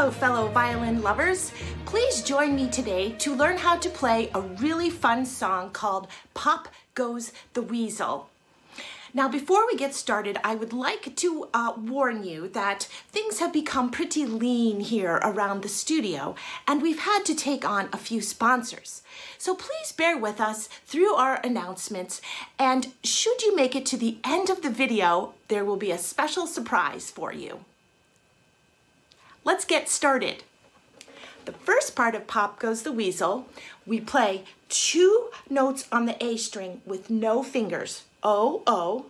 Hello, fellow violin lovers. Please join me today to learn how to play a really fun song called Pop Goes the Weasel. Now, before we get started, I would like to uh, warn you that things have become pretty lean here around the studio, and we've had to take on a few sponsors. So please bear with us through our announcements, and should you make it to the end of the video, there will be a special surprise for you. Let's get started. The first part of Pop Goes the Weasel, we play two notes on the A string with no fingers. O, O.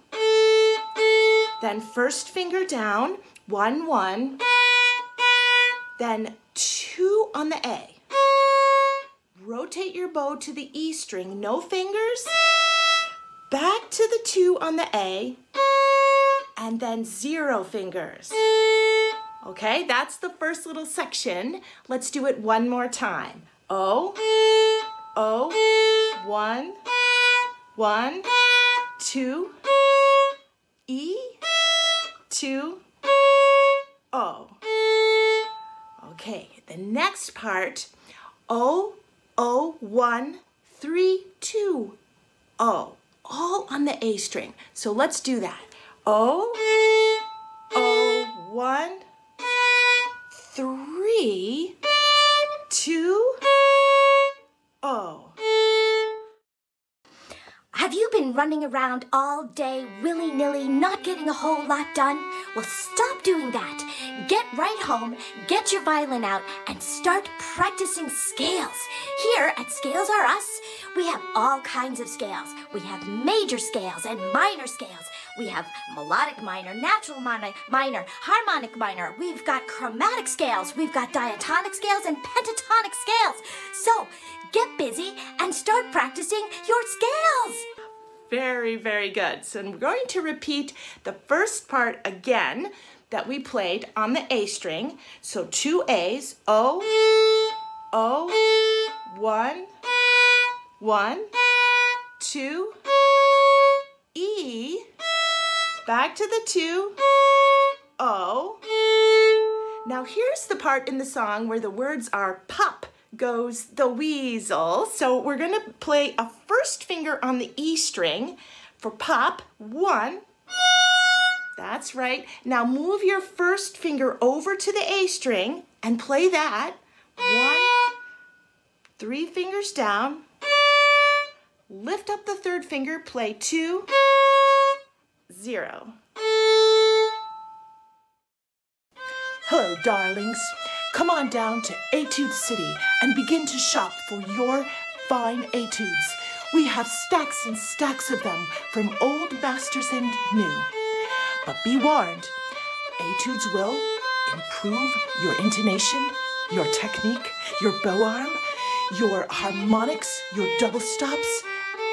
Then first finger down, one, one. Then two on the A. Rotate your bow to the E string, no fingers. Back to the two on the A. And then zero fingers. Okay, that's the first little section. Let's do it one more time. O, O, one, one, two, E, two, O. Okay, the next part, O, O, one, three, two, O. All on the A string. So let's do that. O, O, one, three, two, O. Have you been running around all day willy nilly, not getting a whole lot done? Well, stop doing that. Get right home, get your violin out, and start practicing scales. Here at Scales Are Us, we have all kinds of scales. We have major scales and minor scales. We have melodic minor, natural minor, minor, harmonic minor. We've got chromatic scales. We've got diatonic scales and pentatonic scales. So get busy and start practicing your scales. Very, very good. So we're going to repeat the first part again that we played on the A string. So two A's, O, O, one, one, two, back to the two, O. Now here's the part in the song where the words are pop goes the weasel. So we're gonna play a first finger on the E string for pop, one. That's right. Now move your first finger over to the A string and play that. One, three fingers down. Lift up the third finger, play two, zero. Hello, darlings. Come on down to Etude City and begin to shop for your fine etudes. We have stacks and stacks of them from old masters and new. But be warned, etudes will improve your intonation, your technique, your bow arm, your harmonics, your double stops.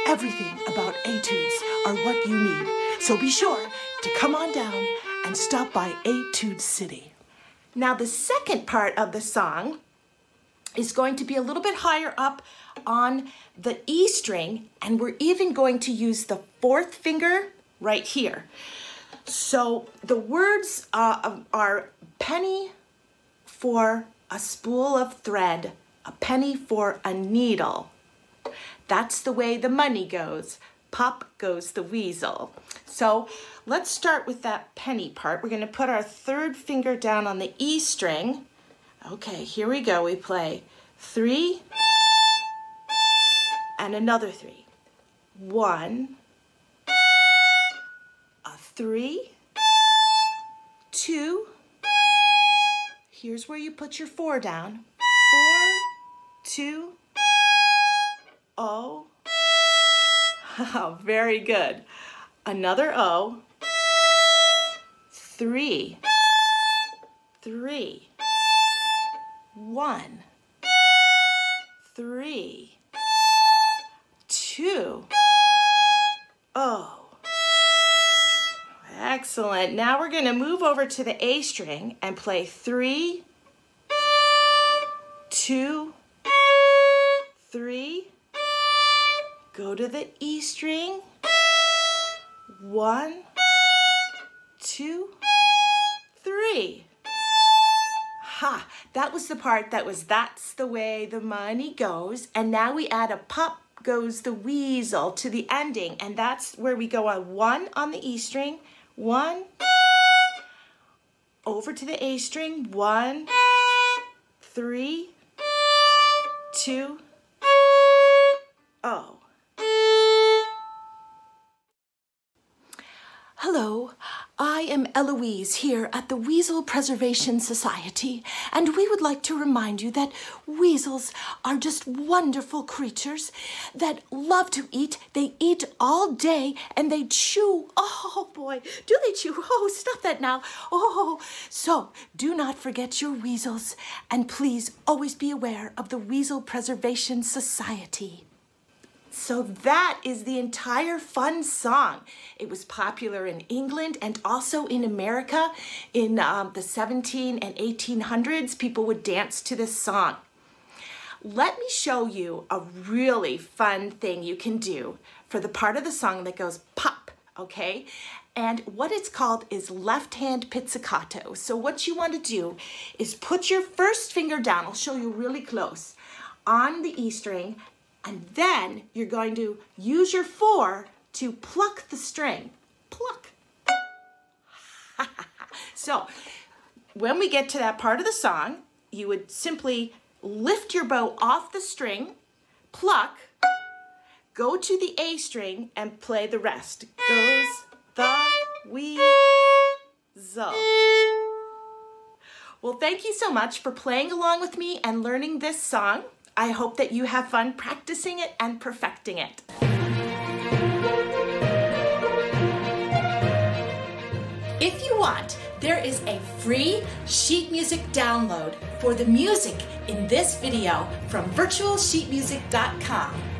Everything about etudes are what you need. So be sure to come on down and stop by Etude City. Now the second part of the song is going to be a little bit higher up on the E string and we're even going to use the fourth finger right here. So the words uh, are penny for a spool of thread, a penny for a needle. That's the way the money goes. Pop goes the weasel. So let's start with that penny part. We're gonna put our third finger down on the E string. Okay, here we go. We play three and another three. One, a three, two, here's where you put your four down. Four, two, oh, Very good. Another O. Three. Three. One. Three. Two. O. Excellent. Now we're going to move over to the A string and play three, two, to the E string. One, two, three. Ha! that was the part that was that's the way the money goes. And now we add a pop goes the weasel to the ending. And that's where we go on one on the E string, one, over to the A string, one, three, two, Eloise here at the Weasel Preservation Society, and we would like to remind you that weasels are just wonderful creatures that love to eat. They eat all day and they chew. Oh boy, do they chew? Oh, stop that now. Oh, so do not forget your weasels, and please always be aware of the Weasel Preservation Society. So that is the entire fun song. It was popular in England and also in America in um, the 17 and 1800s. People would dance to this song. Let me show you a really fun thing you can do for the part of the song that goes pop, okay? And what it's called is left hand pizzicato. So what you want to do is put your first finger down, I'll show you really close, on the E string and then you're going to use your four to pluck the string. Pluck. so when we get to that part of the song, you would simply lift your bow off the string, pluck, go to the A string, and play the rest. Goes the weasel. Well, thank you so much for playing along with me and learning this song. I hope that you have fun practicing it and perfecting it. If you want, there is a free sheet music download for the music in this video from virtualsheetmusic.com.